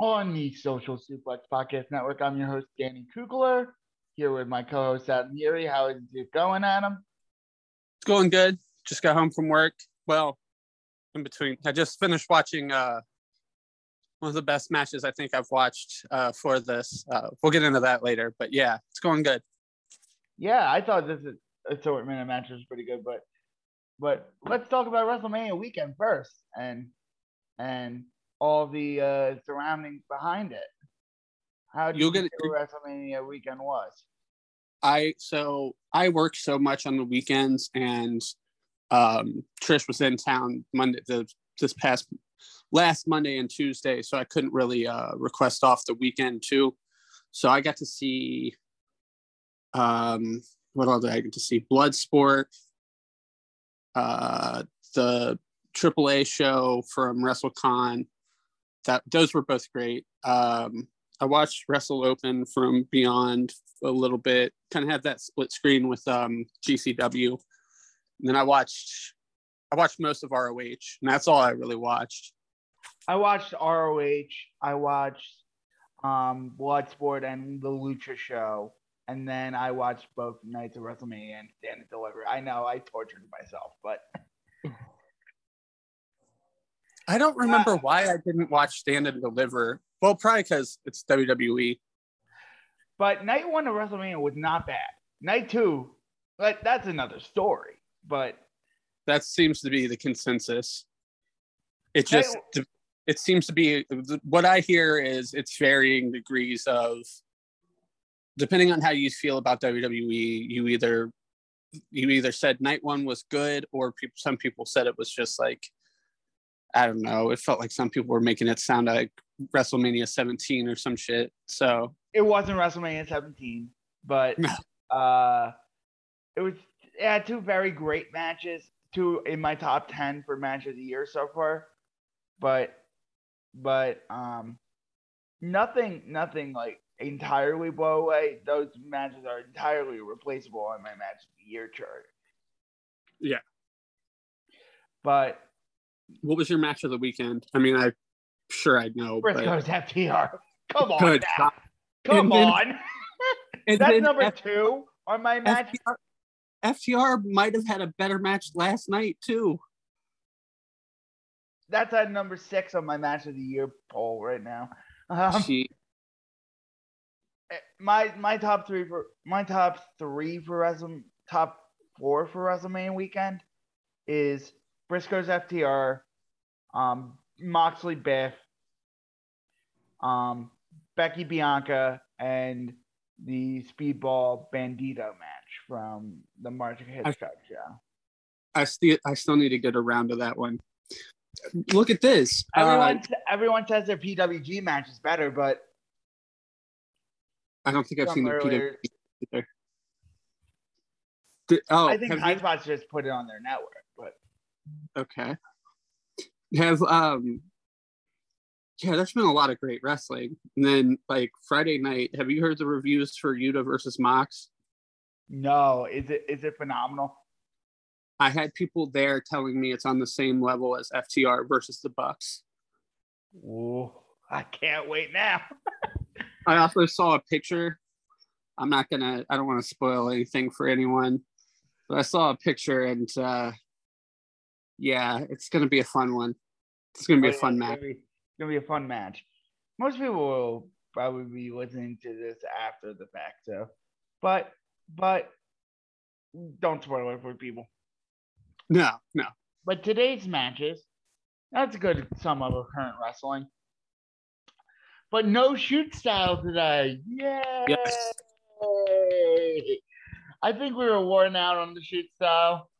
on the Social Suplex Podcast Network. I'm your host, Danny Kugler, here with my co host, Adam Yuri. How is it going, Adam? It's going good. Just got home from work. Well, in between, I just finished watching uh, one of the best matches I think I've watched uh, for this. Uh, we'll get into that later, but yeah, it's going good. Yeah, I thought this assortment of matches was pretty good, but but let's talk about WrestleMania weekend first, and and all the uh, surroundings behind it. How do you think WrestleMania weekend was? I so I work so much on the weekends, and um, Trish was in town Monday the this past last Monday and Tuesday, so I couldn't really uh, request off the weekend too. So I got to see um, what all did I get to see? Bloodsport, uh, the AAA show from WrestleCon. That those were both great. Um, I watched Wrestle Open from Beyond a little bit. Kind of had that split screen with um, GCW. And then I watched I watched most of ROH, and that's all I really watched. I watched ROH. I watched um, Bloodsport and the Lucha Show, and then I watched both nights of WrestleMania and Stand and Deliver. I know I tortured myself, but I don't remember why I didn't watch Stand and Deliver. Well, probably because it's WWE. But night one of WrestleMania was not bad. Night two, like that's another story. But that seems to be the consensus. It just night, it seems to be what I hear is it's varying degrees of depending on how you feel about WWE. You either you either said night one was good, or people, some people said it was just like I don't know. It felt like some people were making it sound like WrestleMania 17 or some shit. So it wasn't WrestleMania 17, but uh, it was. It had two very great matches. Two in my top 10 for matches of the year so far, but but um, nothing nothing like entirely blow away. Those matches are entirely replaceable on my match of the year chart. Yeah. But what was your match of the weekend? I mean, I'm sure I know. Briscoe's but... FTR. Come on Good. now. Come and on. Then, That's number F- two on my match. FTR, FTR might have had a better match last night too. That's at number six on my match of the year poll right now. Um, eh, my my top three for my top three for Resume top four for WrestleMania weekend is Briscoe's FTR, um, Moxley Biff, um, Becky Bianca, and the Speedball Bandito match from the Marcia Hitchcock I, show. I still I still need to get around to that one. Look at this. Everyone uh, everyone says their PWG match is better, but I don't think I've seen the PWG either. oh, I think Highspots just put it on their network. but okay. Have um yeah, there's been a lot of great wrestling. And then like Friday night, have you heard the reviews for Yuta versus Mox? No, is it is it phenomenal? I had people there telling me it's on the same level as FTR versus the Bucks. Ooh, I can't wait now. I also saw a picture. I'm not gonna. I don't want to spoil anything for anyone, but I saw a picture and uh, yeah, it's gonna be a fun one. It's gonna be a oh, fun match. It's gonna be a fun match. Most people will probably be listening to this after the fact, so but but don't spoil it for people. No, no. But today's matches, that's a good sum of current wrestling. But no shoot style today. Yay! Yes. I think we were worn out on the shoot style.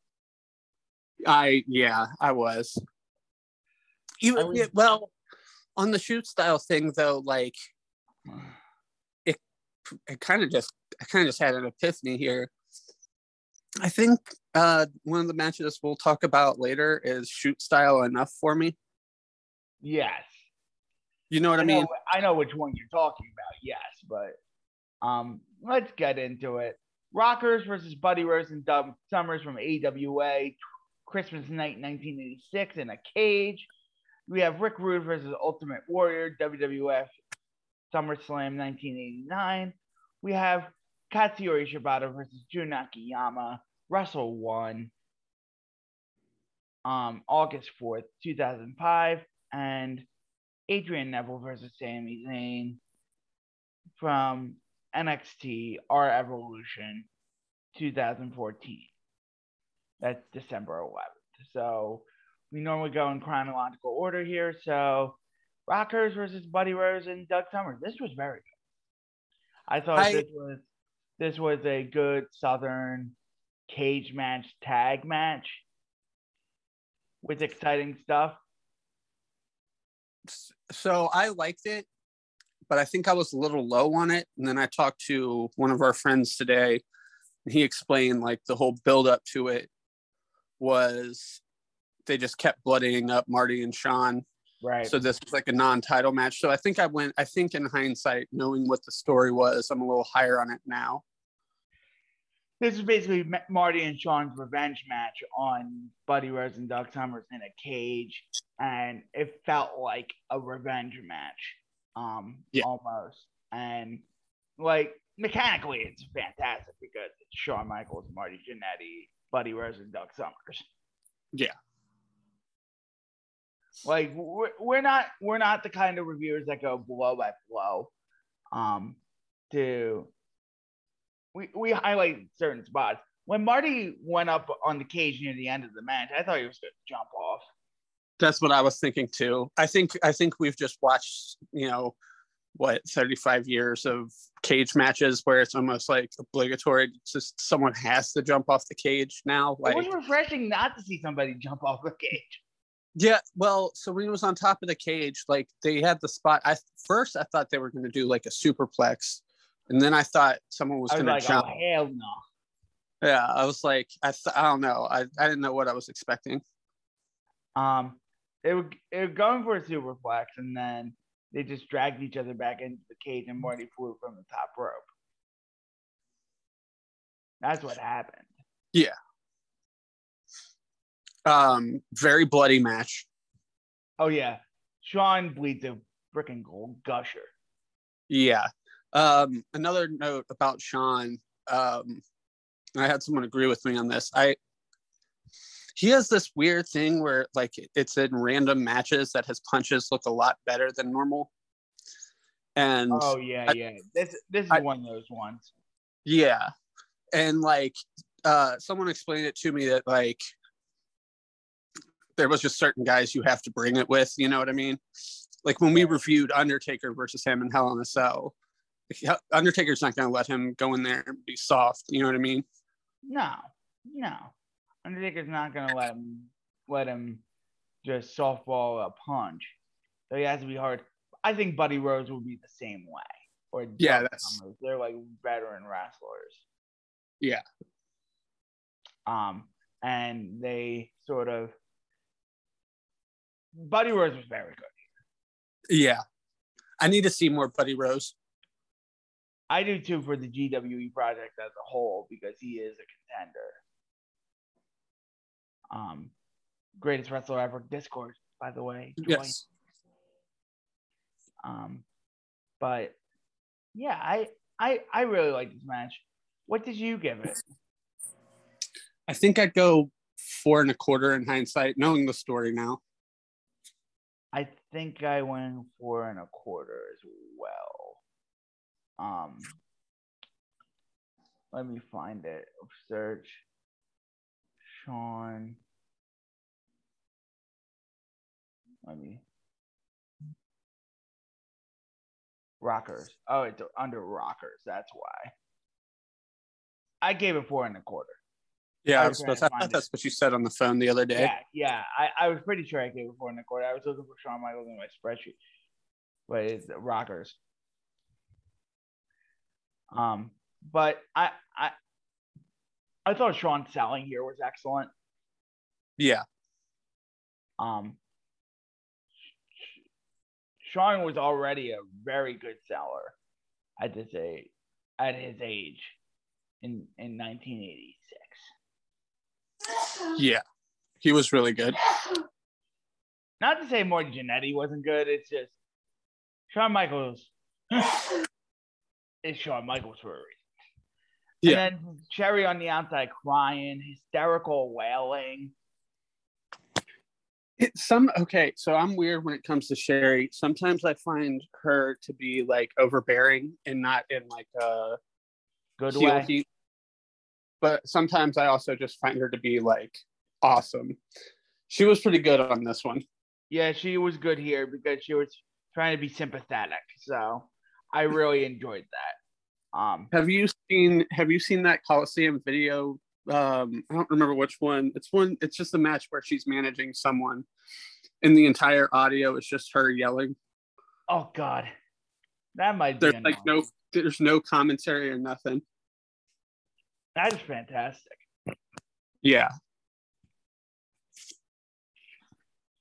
I yeah, I was. You I was, yeah, well on the shoot style thing though, like it it kind of just I kind of just had an epiphany here. I think uh, one of the matches we'll talk about later is shoot style enough for me. Yes. You know what I, I mean? Know, I know which one you're talking about. Yes, but um, let's get into it. Rockers versus Buddy Rose and Doug Summers from AWA, Christmas night 1986 in a cage. We have Rick Rude versus Ultimate Warrior, WWF SummerSlam 1989. We have Katsuyori Shibata versus Jun Akiyama, Wrestle 1, um, August 4th, 2005. And Adrian Neville versus Sami Zayn from NXT R Evolution 2014. That's December 11th. So we normally go in chronological order here. So Rockers versus Buddy Rose and Doug Summers. This was very good. I thought I, this was this was a good Southern cage match tag match with exciting stuff so I liked it, but I think I was a little low on it. And then I talked to one of our friends today, and he explained like the whole build up to it was they just kept bloodying up Marty and Shawn. Right. So this was like a non-title match. So I think I went. I think in hindsight, knowing what the story was, I'm a little higher on it now this is basically Marty and Shawn's revenge match on Buddy Rose and Doug Summers in a cage, and it felt like a revenge match, um, yeah. almost. And like mechanically, it's fantastic because it's Shawn Michaels, Marty Jannetty, Buddy Rose, and Doug Summers. Yeah. Like we're, we're not we're not the kind of reviewers that go blow by blow, um, to we, we highlight certain spots. When Marty went up on the cage near the end of the match, I thought he was going to jump off. That's what I was thinking too. I think I think we've just watched, you know, what 35 years of cage matches where it's almost like obligatory. just someone has to jump off the cage now. Like, it was refreshing not to see somebody jump off the cage. Yeah, well, so when he was on top of the cage, like they had the spot. I first I thought they were going to do like a superplex, and then I thought someone was, was going like, to jump. Oh, hell no. Yeah, I was like, I, th- I don't know. I, I didn't know what I was expecting. Um, they were, they were going for a superplex, and then they just dragged each other back into the cage, and Marty flew from the top rope. That's what happened. Yeah. Um, very bloody match. Oh yeah, Shawn bleeds a freaking gold gusher. Yeah, um, another note about Shawn. Um, I had someone agree with me on this. I he has this weird thing where like it's in random matches that his punches look a lot better than normal. And oh yeah, I, yeah. This this is I, one of those ones. Yeah. And like uh someone explained it to me that like there was just certain guys you have to bring it with, you know what I mean? Like when we reviewed Undertaker versus him in Hell in a Cell, Undertaker's not going to let him go in there and be soft. You know what I mean? No, no. Undertaker's not going to let him let him just softball a punch. So he has to be hard. I think Buddy Rose will be the same way. Or yeah, that's they're like veteran wrestlers. Yeah. Um, and they sort of. Buddy Rose was very good. Yeah, I need to see more Buddy Rose. I do too for the GWE project as a whole because he is a contender. Um, greatest wrestler ever, Discord, by the way. Join. Yes. Um, but yeah, I I I really like this match. What did you give it? I think I'd go four and a quarter in hindsight, knowing the story now. I think I went four and a quarter as well. Um, let me find it. Search Shawn. Let me. Rockers. Oh, it's under Rockers. That's why. I gave it four and a quarter. Yeah, I I, was was supposed, to I thought it. that's what you said on the phone the other day. Yeah, yeah. I, I was pretty sure I gave it four and a quarter. I was looking for Shawn Michaels in my spreadsheet, but it's Rockers. Um, but I I I thought Shawn selling here was excellent. Yeah, Um, Shawn was already a very good seller at this age, at his age, in in 1986. yeah, he was really good. Not to say Marty Jannetty wasn't good. It's just Shawn Michaels is Shawn Michaels for a reason. Yeah. And then Sherri on the outside crying, hysterical wailing. It, some okay, so I'm weird when it comes to Sherri. Sometimes I find her to be like overbearing and not in like a Good way. heat. But sometimes I also just find her to be like awesome. She was pretty good on this one. Yeah, she was good here because she was trying to be sympathetic. So I really enjoyed that. Um, Have you seen Have you seen that Coliseum video? Um, I don't remember which one. It's one. It's just a match where she's managing someone, and the entire audio is just her yelling. oh God, that might be There's like no. There's no commentary or nothing. That is fantastic. Yeah.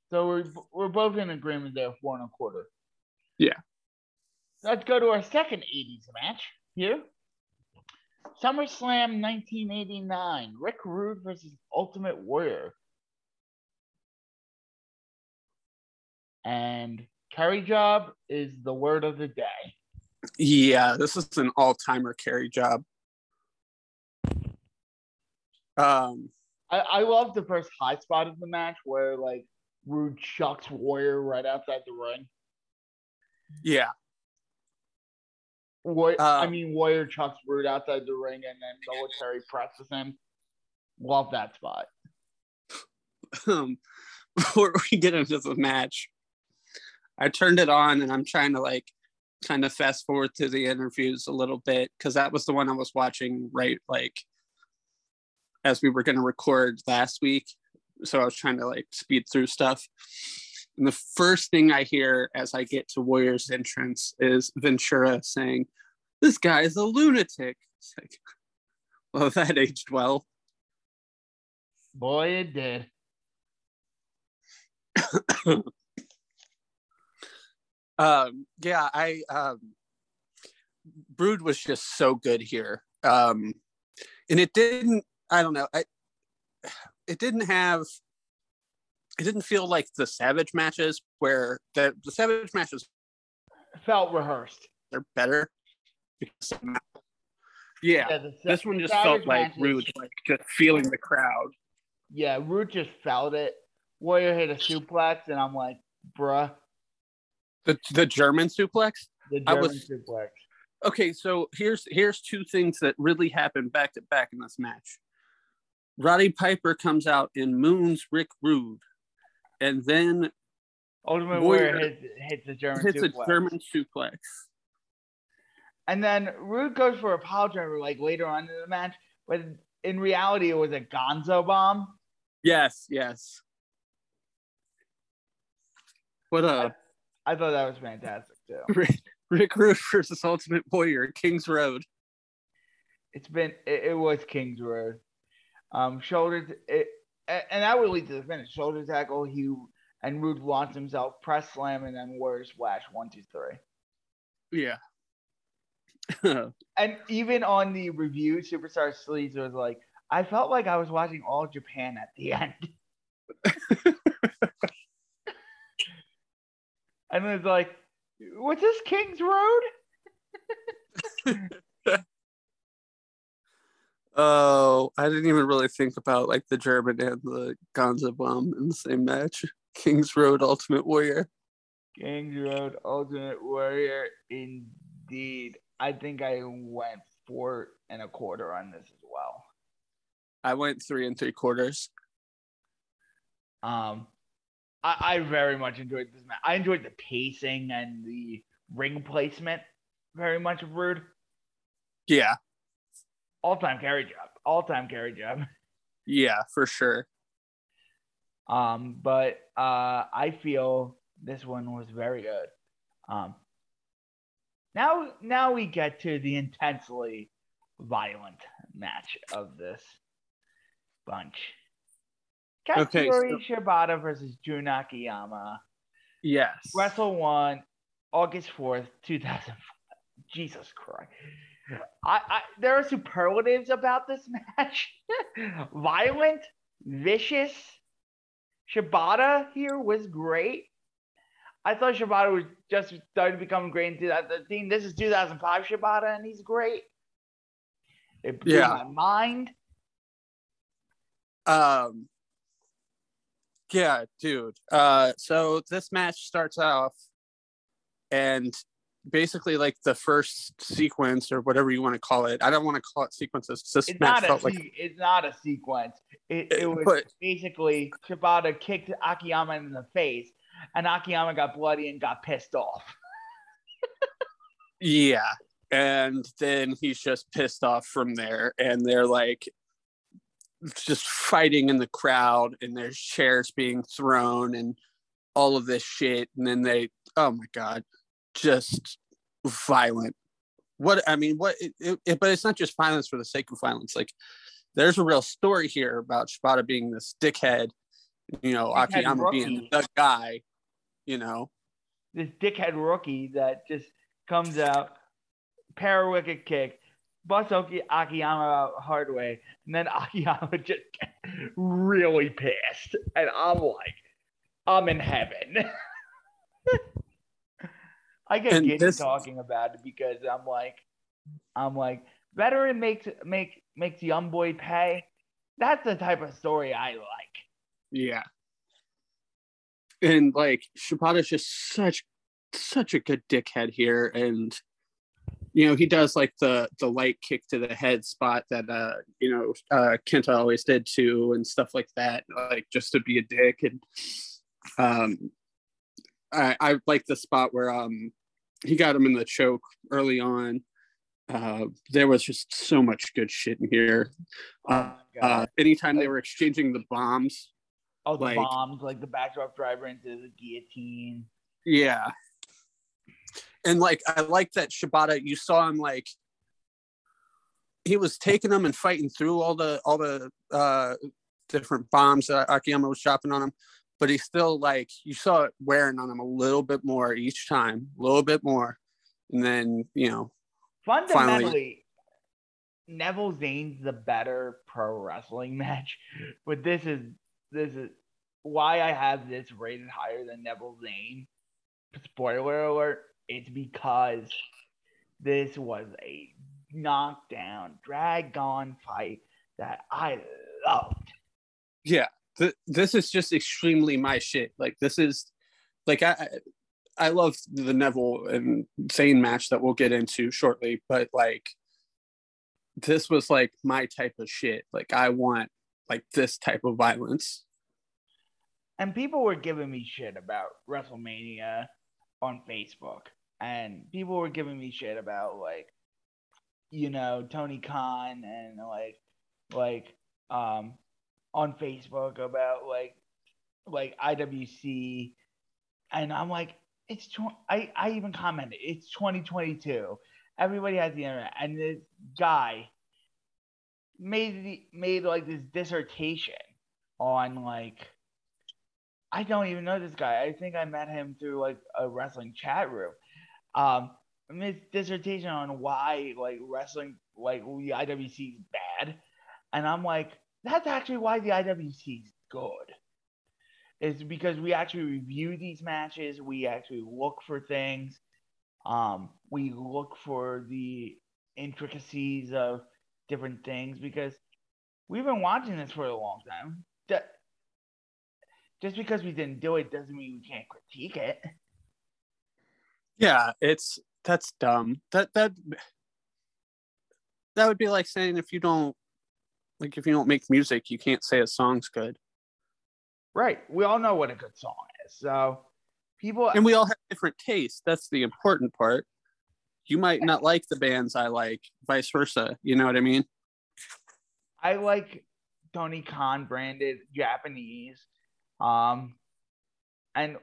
So we're we're both in agreement there, four and a quarter. Yeah. Let's go to our second 80s match here. SummerSlam 1989. Rick Rude versus Ultimate Warrior. And carry job is the word of the day. Yeah, this is an all-timer carry job. Um, I, I love the first high spot of the match where like Rude chucks Warrior right outside the ring. yeah, War- I Um, mean, Warrior chucks Rude outside the ring and then military presses him. Love that spot. um, before we get into the match, I turned it on and I'm trying to like kind of fast forward to the interviews a little bit because that was the one I was watching right like as we were going to record last week. So I was trying to like speed through stuff. And the first thing I hear as I get to Warrior's entrance is Ventura saying, This guy is a lunatic. It's like, well, that aged well. Boy, it did. um yeah i um Rude was just so good here um and it didn't i don't know i it didn't have it didn't feel like the savage matches where the, the savage matches Felt rehearsed. They're better. Because yeah, the, this one just felt like matches- rude like just feeling the crowd. Yeah, Rude just felt it. Warrior hit a suplex, and I'm like, bruh, the the german suplex? The I German was- suplex. okay so here's here's two things that really happened back to back in this match. Roddy piper comes out and moons rick rude and then Ultimate Warrior Warrior hits, hits the German hits suplex. a german suplex And then Rude goes for a pile driver like later on in the match, but in reality it was a Gonzo bomb. yes yes what a I thought that was fantastic too. rick, rick rude versus ultimate warrior kings road It's been it, it was King's Road. Um, shoulder it, and that would lead to the finish. Shoulder tackle. He and Rude launches himself, press slam, and then warrior splash. One, two, three. Yeah. and even on the review, Superstar Sleaze was like, I felt like I was watching all Japan at the end. and it was like, was this King's Road? oh, I didn't even really think about like the German and the Gonzo bomb in the same match. King's Road Ultimate Warrior. King's Road Ultimate Warrior, indeed. I think I went four and a quarter on this as well. I went three and three quarters. Um, I, I very much enjoyed this match. I enjoyed the pacing and the ring placement very much Rude. Yeah. All time carry job. All time carry job. Yeah, for sure. Um, but uh, I feel this one was very good. Um, now, now we get to the intensely violent match of this bunch. Katsuyori okay, so- Shibata versus Jun Akiyama. Yes. Wrestle one, August 4th, 2005. Jesus Christ. I, I there are superlatives about this match. Violent, vicious. Shibata here was great. I thought Shibata was just starting to become great in 2013. This is 2005 Shibata, and he's great. It blew yeah. my mind. Um, yeah, dude. Uh, so this match starts off, and basically like the first sequence or whatever you want to call it. I don't want to call it sequences. This it's match felt se- like it's not a sequence. It, eh, it was but, basically Shibata kicked Akiyama in the face, and Akiyama got bloody and got pissed off. yeah, and then he's just pissed off from there, and they're like just fighting in the crowd, and there's chairs being thrown and all of this shit, and then they, oh my god just violent. What I mean, what it, it, but it's not just violence for the sake of violence. Like there's a real story here about Shibata being this dickhead, you know, dickhead Akiyama rookie. being the guy, you know. This dickhead rookie that just comes out, para wicket kick, busts Akiyama out hard way, and then Akiyama just really pissed. And I'm like, I'm in heaven. I get giddy this... talking about it because I'm like, I'm like, veteran makes make makes young boy pay. That's the type of story I like. Yeah. And like Shibata's just such such a good dickhead here, and you know he does like the the light kick to the head spot that uh you know uh Kenta always did too, and stuff like that, like just to be a dick and um I, I like the spot where um he got him in the choke early on. Uh, there was just so much good shit in here. Uh, oh uh, anytime they were exchanging the bombs. Oh, the like, bombs, like the backdrop driver into the guillotine. Yeah. And like, I like that Shibata, you saw him like, he was taking them and fighting through all the, all the, uh, different bombs that Akiyama was dropping on him but he's still like you saw it wearing on him a little bit more each time, a little bit more, and then you know. Fundamentally, finally... Neville Zayn's the better pro wrestling match, but this is this is why I have this rated higher than Neville Zayn. Spoiler alert: It's because this was a knockdown, drag on fight that I loved. Yeah, th- this is just extremely my shit. Like this is like I I love the Neville and Zayn match that we'll get into shortly, but like this was like my type of shit. Like I want like this type of violence. And people were giving me shit about WrestleMania on Facebook. And people were giving me shit about like you know, Tony Khan and like like um on Facebook about like like IWC, and I'm like, it's tw- I I even commented it's 2022. Everybody has the internet, and this guy made the, made like this dissertation on like I don't even know this guy. I think I met him through like a wrestling chat room. Um, his dissertation on why like wrestling like the IWC is bad, and I'm like, that's actually why the IWC is good. Is because we actually review these matches, we actually look for things, um, we look for the intricacies of different things because we've been watching this for a long time. Just because we didn't do it doesn't mean we can't critique it. Yeah, it's that's dumb. That that that would be like saying if you don't like if you don't make music, you can't say a song's good. Right. We all know what a good song is. So people and we all have different tastes. That's the important part. You might not like the bands I like, vice versa. You know what I mean? I like Tony Khan branded Japanese. Um and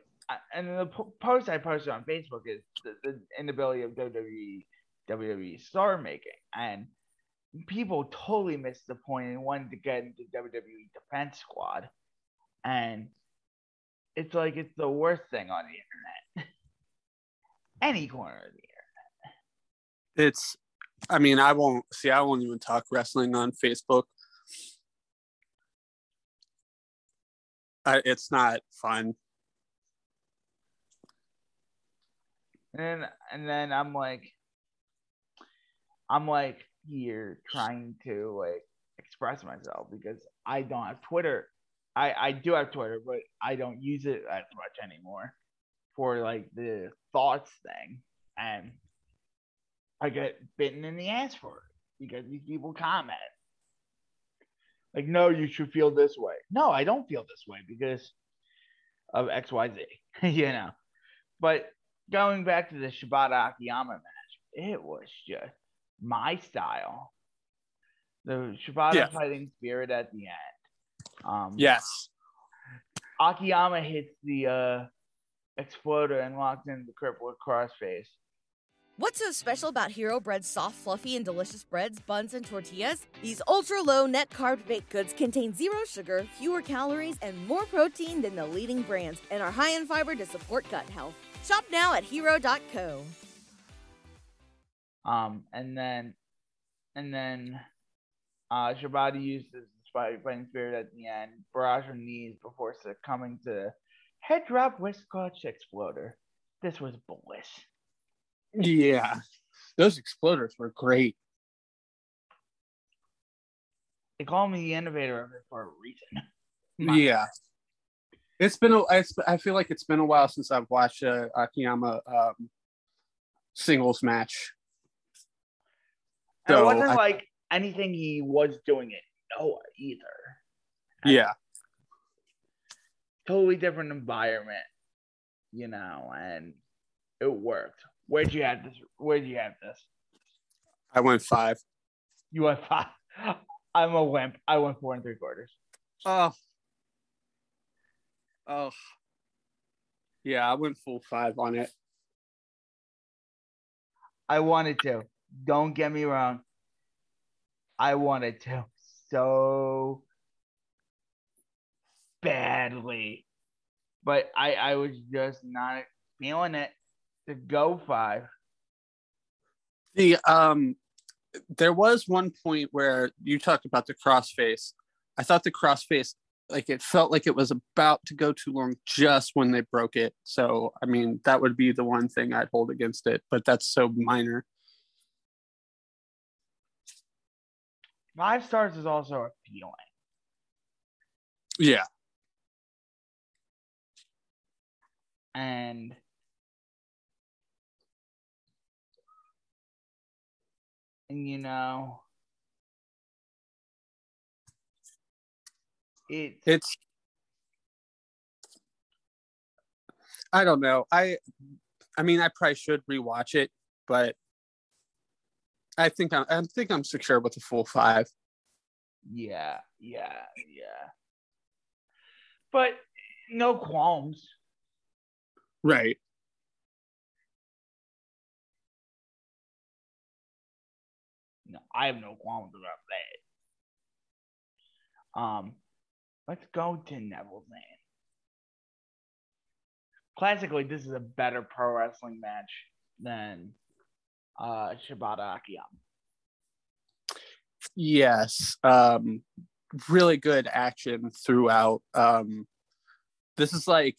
and the post I posted on Facebook is the, the inability of WWE WWE star making, and people totally missed the point and wanted to get into WWE Defense Squad, and it's like it's the worst thing on the internet. Any corner of the internet. It's, I mean, I won't see. I won't even talk wrestling on Facebook. I, it's not fun. And and then I'm like, I'm like here trying to like express myself because I don't have Twitter. I I do have Twitter, but I don't use it as much anymore for like the thoughts thing, and I get bitten in the ass for it because these people comment like, no, you should feel this way. No, I don't feel this way because of X Y Z, you know. But going back to the Shibata Akiyama match, it was just my style. The Shibata yeah. fighting spirit at the end. Um, yes. Akiyama hits the uh, exploder and locks in the crippled crossface. What's so special about Hero Bread's soft, fluffy, and delicious breads, buns, and tortillas? These ultra low net carb baked goods contain zero sugar, fewer calories, and more protein than the leading brands, and are high in fiber to support gut health. Shop now at hero.co. Um, and then, and then, uh, Shibata uses the fighting spirit at the end, barrage her knees before succumbing to head drop with Scotch exploder. This was bliss. Yeah, those exploders were great. They call me the innovator of it for a reason. yeah, it's been a. It's, I feel like it's been a while since I've watched a Akiyama um, singles match. So it wasn't I, like anything he was doing it Noah either. Yeah. Totally different environment, you know, and it worked. Where'd you have this? Where'd you have this? I went five. You went five. I'm a wimp. I went four and three quarters. Oh. Oh. Yeah, I went full five on it. I wanted to. Don't get me wrong. I wanted to so badly. But I, I was just not feeling it to go five. The um there was one point where you talked about the crossface. I thought the crossface like it felt like it was about to go too long just when they broke it. So I mean that would be the one thing I'd hold against it, but that's so minor. Five stars is also a feeling. Yeah. And and you know it it's I don't know. I I mean I probably should rewatch it, but I think I'm I think I'm secure with a full five. Yeah, yeah, yeah. But no qualms. Right. No, I have no qualms about that. Um, let's go to Neville's Zayn. Classically, this is a better pro wrestling match than uh, Shibata Akiyama. Yes, um, really good action throughout. Um, this is like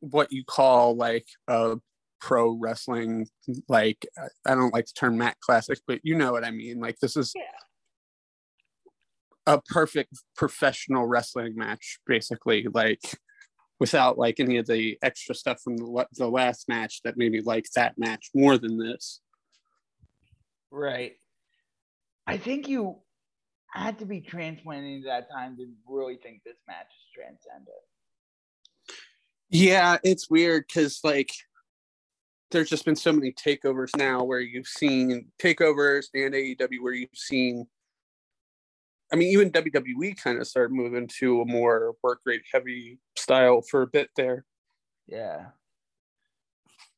what you call like a pro wrestling like i don't like the term mat classic but you know what i mean like this is Yeah. a perfect professional wrestling match basically like without like any of the extra stuff from the, the last match that made me like that match more than this Right. I think you had to be transplanted into that time to really think this match is transcendent. Yeah, it's weird because like there's just been so many takeovers now where you've seen takeovers and AEW where you've seen I mean even WWE kind of started moving to a more work rate heavy style for a bit there. Yeah.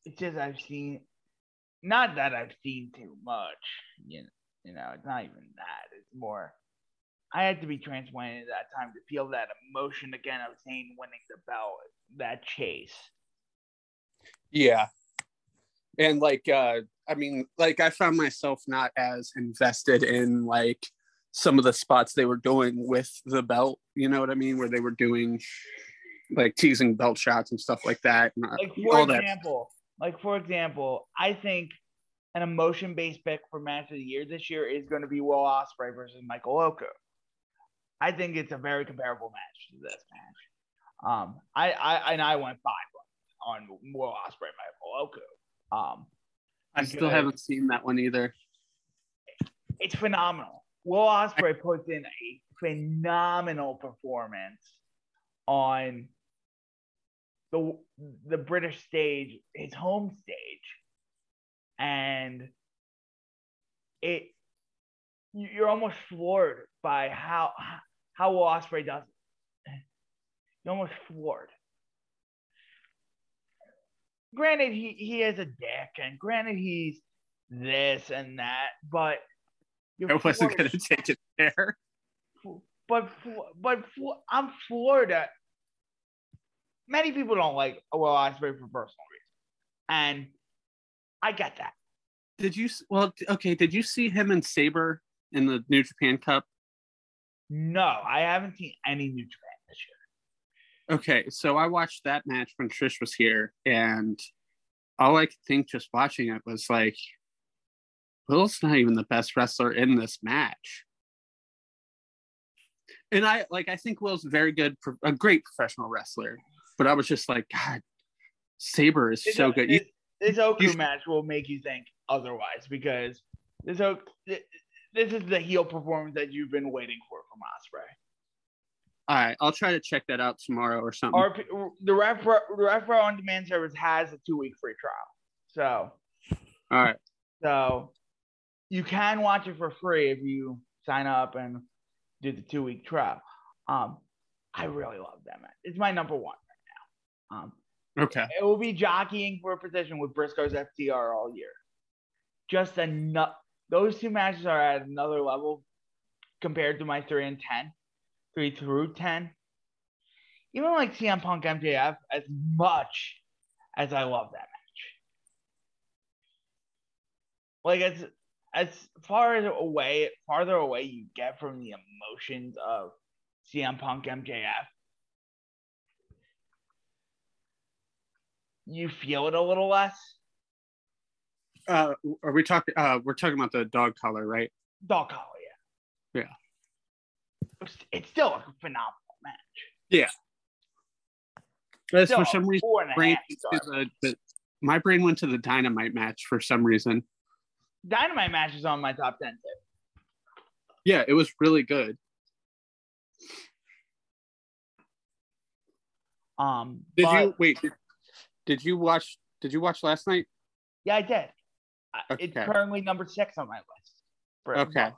It's just I've seen not that I've seen too much, you know, you know, it's not even that. It's more I had to be transplanted at that time to feel that emotion again of Zayn winning the belt, that chase. Yeah. And like uh I mean like I found myself not as invested in like some of the spots they were doing with the belt, you know what I mean, where they were doing like teasing belt shots and stuff like that. And, uh, Like for all that example, like for example, I think an emotion based pick for match of the year this year is going to be Will Ospreay versus Michael Oku. I think it's a very comparable match to this match. Um, I, I and I went five on Will Ospreay Michael Oku. Um, I still haven't seen that one either. It's phenomenal. Will Ospreay puts in a phenomenal performance on the the British stage, his home stage, and it you- you're almost floored by how how Will Ospreay does it. You're almost floored. Granted, he he is a dick, and granted he's this and that, but you're I wasn't to take it there. but but I'm Florida. Many people don't like oh, Will Ospreay for personal reasons, and I get that. Did you? Well, okay. Did you see him and Sabre in the New Japan Cup? No, I haven't seen any New Japan this year. Okay, so I watched that match when Trish was here, and all I could think just watching it was like, Will's not even the best wrestler in this match. And I like, I think Will's very good, pro- a great professional wrestler, but I was just like, God, Sabre is This, so good. You- this, Oku you- match will make you think otherwise because this Oku, this is the heel performance that you've been waiting for from Ospreay. all right, I'll try to check that out tomorrow or something. Or the Ref the Ref on demand service has a two week free trial, so all right, So you can watch it for free if you sign up and do the two week trial. Um, I really love that match. It's my number one right now. Um, okay, it will be jockeying for a position with Briscoe's FTR all year. Just enough. Those two matches are at another level compared to my three and ten, three through ten. Even like CM Punk MJF, as much as I love that match, like as as far as away, farther away you get from the emotions of CM Punk MJF, you feel it a little less. uh, are we talking? Uh, we're talking about the dog collar, right? Dog collar, yeah. Yeah. It's, it's still a phenomenal match. Yeah. But Still for some reason, four and a brain half star. to the, the, my brain went to the dynamite match for some reason. Dynamite match is on my top ten too. Yeah, it was really good. Um, Did but- you wait? Did, did you watch? Did you watch last night? Yeah, I did. I- It's currently number six on my list. for Okay.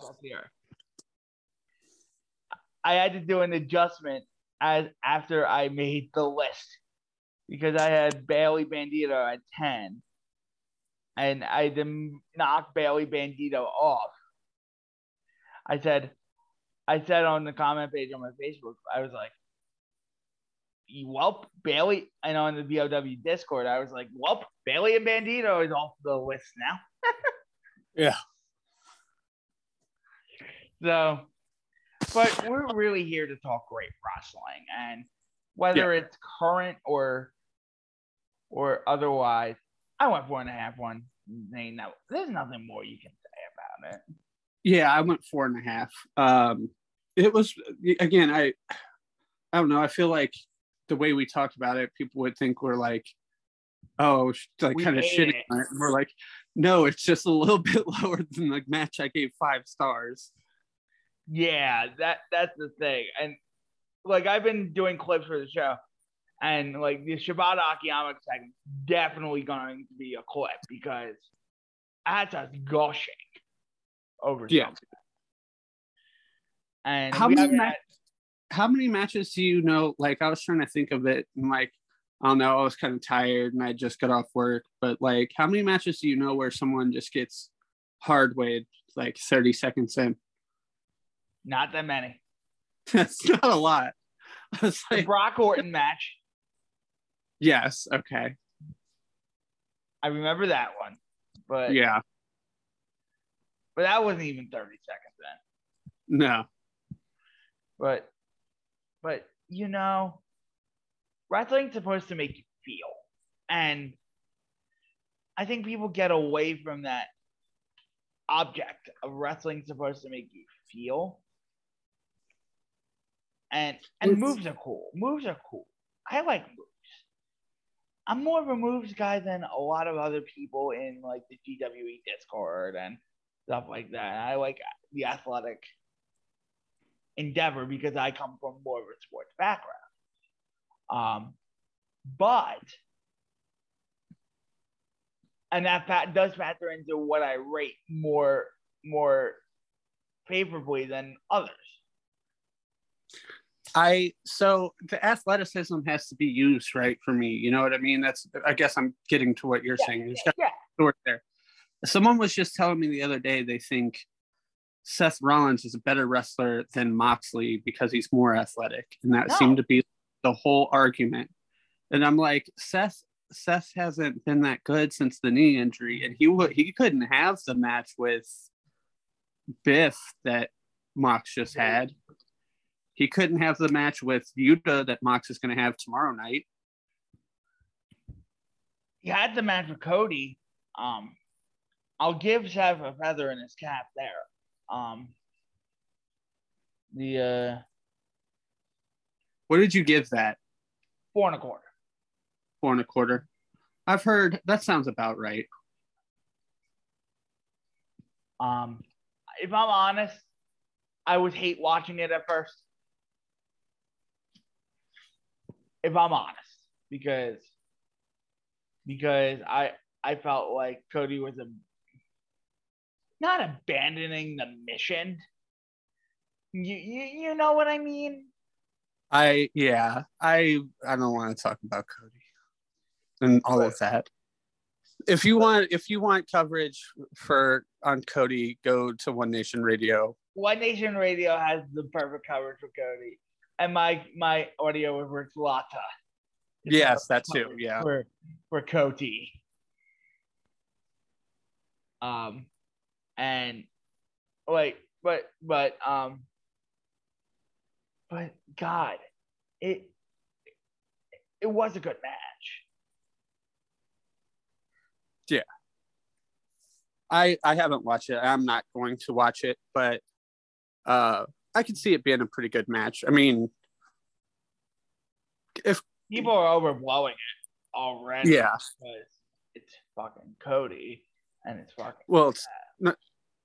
I had to do an adjustment as after I made the list because I had Bailey Bandito at ten, and I had to knock Bailey Bandito off. I said, I said on the comment page on my Facebook, I was like, "Welp, Bailey," and on the VOW Discord, I was like, "Welp, Bailey and Bandito is off the list now." yeah. So, but we're really here to talk great wrestling, and whether yeah. it's current or or otherwise, I went four and a half one. No, there's nothing more you can say about it. Yeah, I went four and a half. Um, it was again, I, I don't know. I feel like the way we talked about it, people would think we're like, oh, like kind of shitting on it. And we're like, no, it's just a little bit lower than the match I gave five stars. Yeah, that that's the thing, and like I've been doing clips for the show, and like the Shibata Akiyama segment definitely going to be a clip because that's us gushing over yeah. something. And how many ma- had- how many matches do you know? Like I was trying to think of it, and like I don't know, I was kind of tired and I just got off work. But like, how many matches do you know where someone just gets hard weighed like 30 seconds in? Not that many. That's not a lot. I was like, the Brock Orton match. Yes. Okay. I remember that one, but yeah, but that wasn't even thirty seconds then. No. But, but you know, wrestling's supposed to make you feel, and I think people get away from that object of wrestling supposed to make you feel. And and it's, moves are cool. Moves are cool. I like moves. I'm more of a moves guy than a lot of other people in like the GWE Discord and stuff like that. I like the athletic endeavor because I come from more of a sports background. Um, but and that does factor into what I rate more more favorably than others. I so the athleticism has to be used right for me. You know what I mean? That's I guess I'm getting to what you're yeah, saying. There's yeah, yeah. there. Someone was just telling me the other day they think Seth Rollins is a better wrestler than Moxley because he's more athletic, and that no. seemed to be the whole argument. And I'm like, Seth Seth hasn't been that good since the knee injury, and he would he couldn't have the match with Biff that Mox just had. He couldn't have the match with Yuta that Mox is going to have tomorrow night. He had the match with Cody. Um, I'll give Seth a feather in his cap there. Um, the uh, what did you give that? Four and a quarter. Four and a quarter. I've heard that sounds about right. Um, if I'm honest, I would hate watching it at first. If I'm honest, because because I I felt like Cody was a not abandoning the mission. You you, you know what I mean? I yeah, I I don't want to talk about Cody and all of that. If you want if you want coverage for on Cody, go to One Nation Radio. One Nation Radio has the perfect coverage for Cody and my my audio over Lata. Yes, that too. Yeah. For for Cody. Um, and wait, but but um, but God, it it was a good match. Yeah. I I haven't watched it. I'm not going to watch it, but uh I could see it being a pretty good match. I mean, if people are overblowing it already, yeah, it's fucking Cody and it's fucking well, it's not,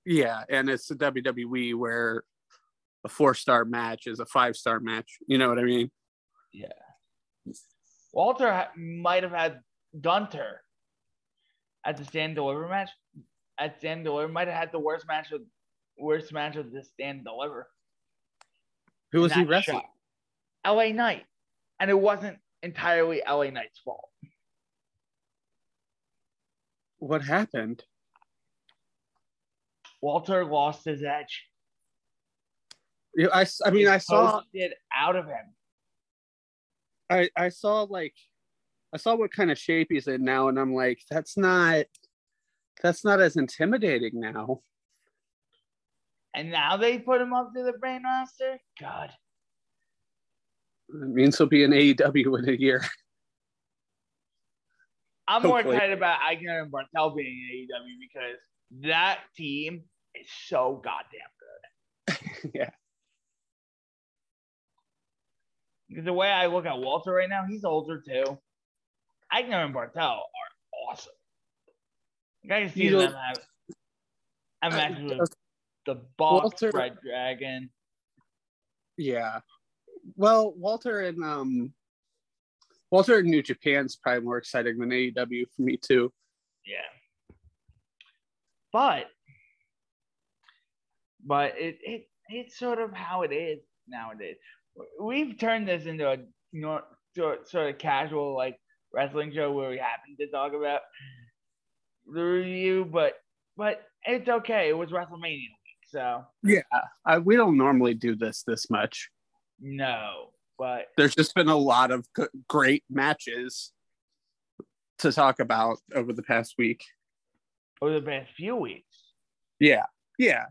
yeah, and it's the WWE where a four star match is a five star match. You know what I mean? Yeah. Walter ha- might have had Gunther at the stand deliver match. At stand deliver, might have had the worst match of worst match of the stand deliver. Who was he wrestling? LA Knight. And it wasn't entirely LA Knight's fault. What happened? Walter lost his edge. Yeah, I, I mean, I saw it out of him. I I saw like I saw what kind of shape he's in now, and I'm like, that's not that's not as intimidating now. And now they put him up to the brain roster. God, it means he'll be in AEW in a year. I'm Hopefully. more excited about Aichner and Barthel being in AEW because that team is so goddamn good. yeah. Because the way I look at Walter right now, he's older too. Aichner and Barthel are awesome. I can see you them have, matches with the boss Walter, Red Dragon. Yeah. Well, Walter and um Walter in New Japan's probably more exciting than AEW for me too. Yeah. But but it, it it's sort of how it is nowadays. We've turned this into a you know sort, sort of casual like wrestling show where we happen to talk about the review, but but it's okay. It was WrestleMania so yeah, I, we don't normally do this this much. No, but there's just been a lot of great matches to talk about over the past week. Over the past few weeks. Yeah, yeah,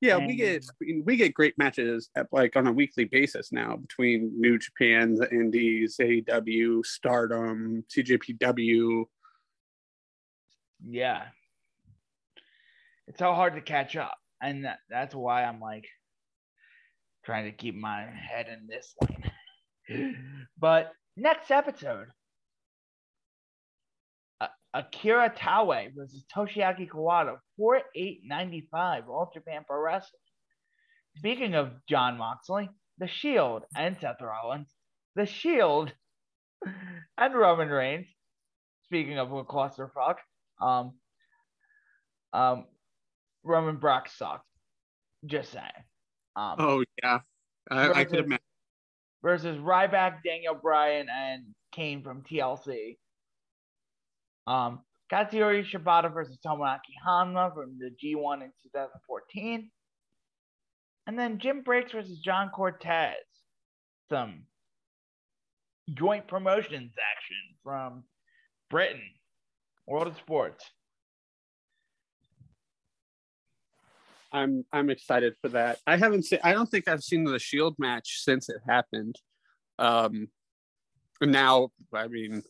yeah. And... we get we get great matches at like on a weekly basis now between New Japan, the Indies, AEW, Stardom, TJPW. Yeah, it's so hard to catch up, and that, that's why I'm like trying to keep my head in this lane. but next episode, uh, Akira Taue versus Toshiaki Kawada, 4 8 95, All Japan Pro Wrestling. Speaking of Jon Moxley, The Shield and Seth Rollins, The Shield and Roman Reigns. Speaking of a clusterfuck, um, um, Roman Brock sucked. Just saying. Um, oh yeah, I, versus, I could imagine. Versus Ryback, Daniel Bryan, and Kane from TLC. Um, Katsuyori Shibata versus Tomoaki Honma from the G1 in 2014. And then Jim Breaks versus John Cortez. Some joint promotions action from Britain, World of Sports. I'm I'm excited for that. I haven't seen. I don't think I've seen the Shield match since it happened. Um, now I mean,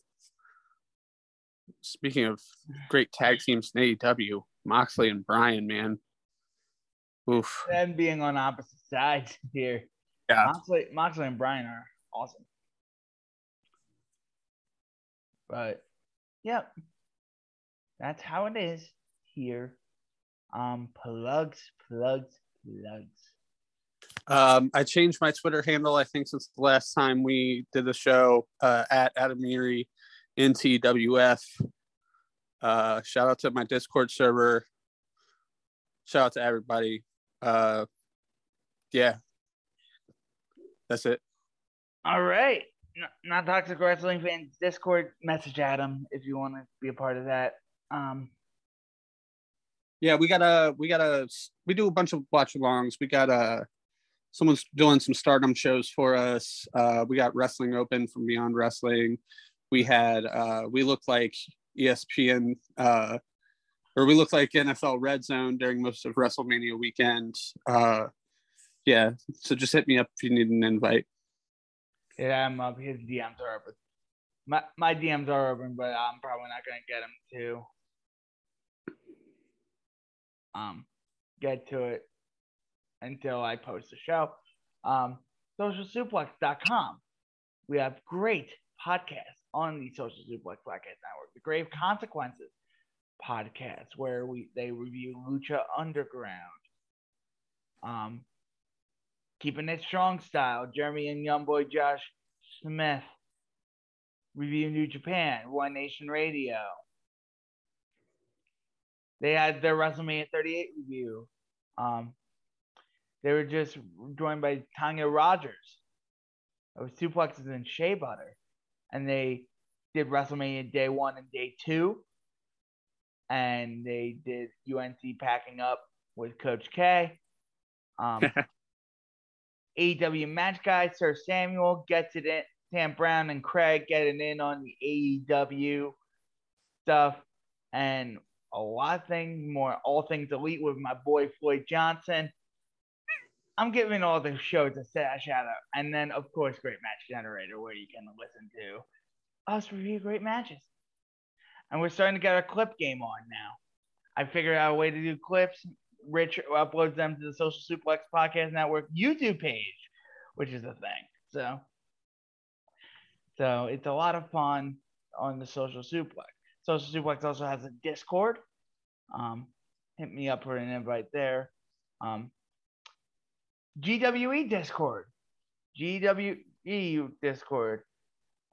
speaking of great tag teams in AEW, Moxley and Bryan, man. Oof. Them being on opposite sides here. Yeah. Moxley, Moxley and Bryan are awesome. But, yep. That's how it is here um, plugs, plugs, plugs. Um, I changed my Twitter handle, I think, since the last time we did the show uh, at Adam Erie NTWF. Uh, shout out to my Discord server. Shout out to everybody. Uh, yeah, that's it. All right. Not Toxic Wrestling fans Discord message Adam if you want to be a part of that. Um, yeah, we got a we got a we do a bunch of watch alongs. We got a someone's doing some stardom shows for us. Uh, we got Wrestling Open from Beyond Wrestling. We had uh, we look like ESPN uh, or we look like NFL Red Zone during most of WrestleMania weekend. Uh, yeah, so just hit me up if you need an invite. Yeah, I'm up. His DMs are open. My my DMs are open, but I'm probably not gonna get him too um, get to it until I post the show. Um, socialsuplex.com. We have great podcasts on the Social Suplex Podcast Network. The Grave Consequences podcast, where we they review Lucha Underground. Um, keeping it strong style. Jeremy and young boy Josh Smith review New Japan, One Nation Radio. They had their WrestleMania 38 review. Um, they were just joined by Tanya Rogers It of Suplexes and Shea Butter. And they did WrestleMania day one and day two. And they did UNC packing up with Coach K. Um, AEW match guy, Sir Samuel gets it in. Sam Brown and Craig getting in on the AEW stuff and a lot of things more. All things elite with my boy Floyd Johnson. I'm giving all the shows a shout out. And then, of course, Great Match Generator, where you can listen to us review great matches. And we're starting to get our clip game on now. I figured out a way to do clips. Rich uploads them to the Social Suplex Podcast Network YouTube page, which is a thing. So, so it's a lot of fun on the Social Suplex. Social Suplex also has a Discord. Um, hit me up for an invite there. Um, GWE Discord, GWE Discord,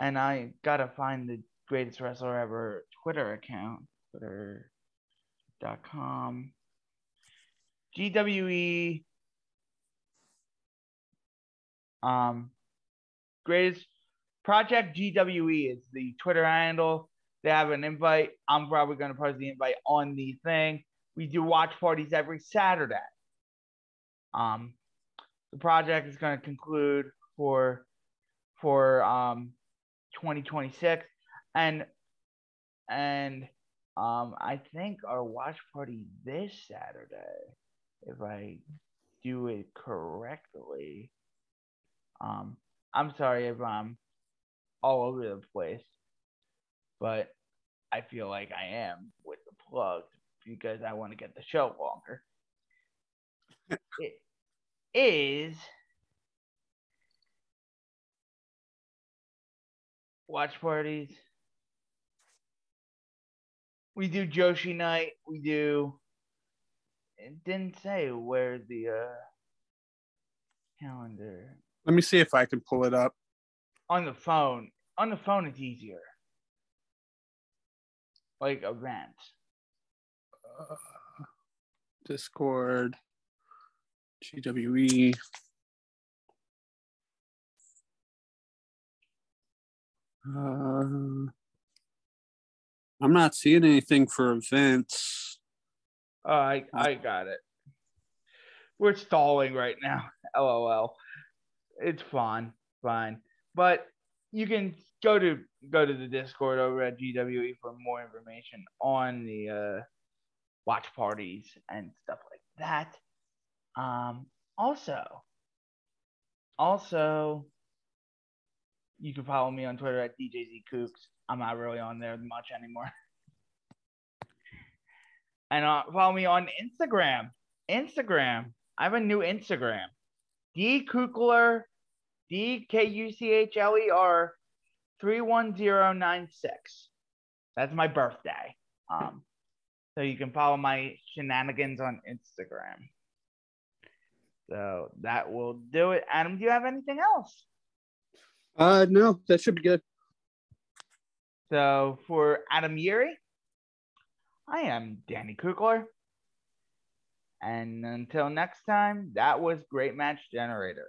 and I gotta find the greatest wrestler ever Twitter account, twitter.com. GWE, um, greatest Project GWE is the Twitter handle. They have an invite. I'm probably going to post the invite on the thing. We do watch parties every Saturday. Um, the project is going to conclude for for um 2026 and and um I think our watch party this Saturday if I do it correctly um I'm sorry if I'm all over the place but I feel like I am with the plug because I want to get the show longer it, is watch parties. We do Joshi night. We do. It didn't say where the uh, calendar. Let me see if I can pull it up on the phone. On the phone, it's easier. Like events. Uh, Discord. GWE. Uh, I'm not seeing anything for events. Oh, I I got it. We're stalling right now. LOL. It's fun, fine. But you can go to go to the Discord over at GWE for more information on the uh, watch parties and stuff like that. Um, also, also, you can follow me on Twitter at DJZCooks. I'm not really on there much anymore. and uh, follow me on Instagram. Instagram. I have a new Instagram. D Kuchler, D K U C H L E R, three one zero nine six. That's my birthday. Um, so you can follow my shenanigans on Instagram. So that will do it. Adam, do you have anything else? Uh, no, that should be good. So for Adam Yeri, I am Danny Kuchler. And until next time, that was Great Match Generator.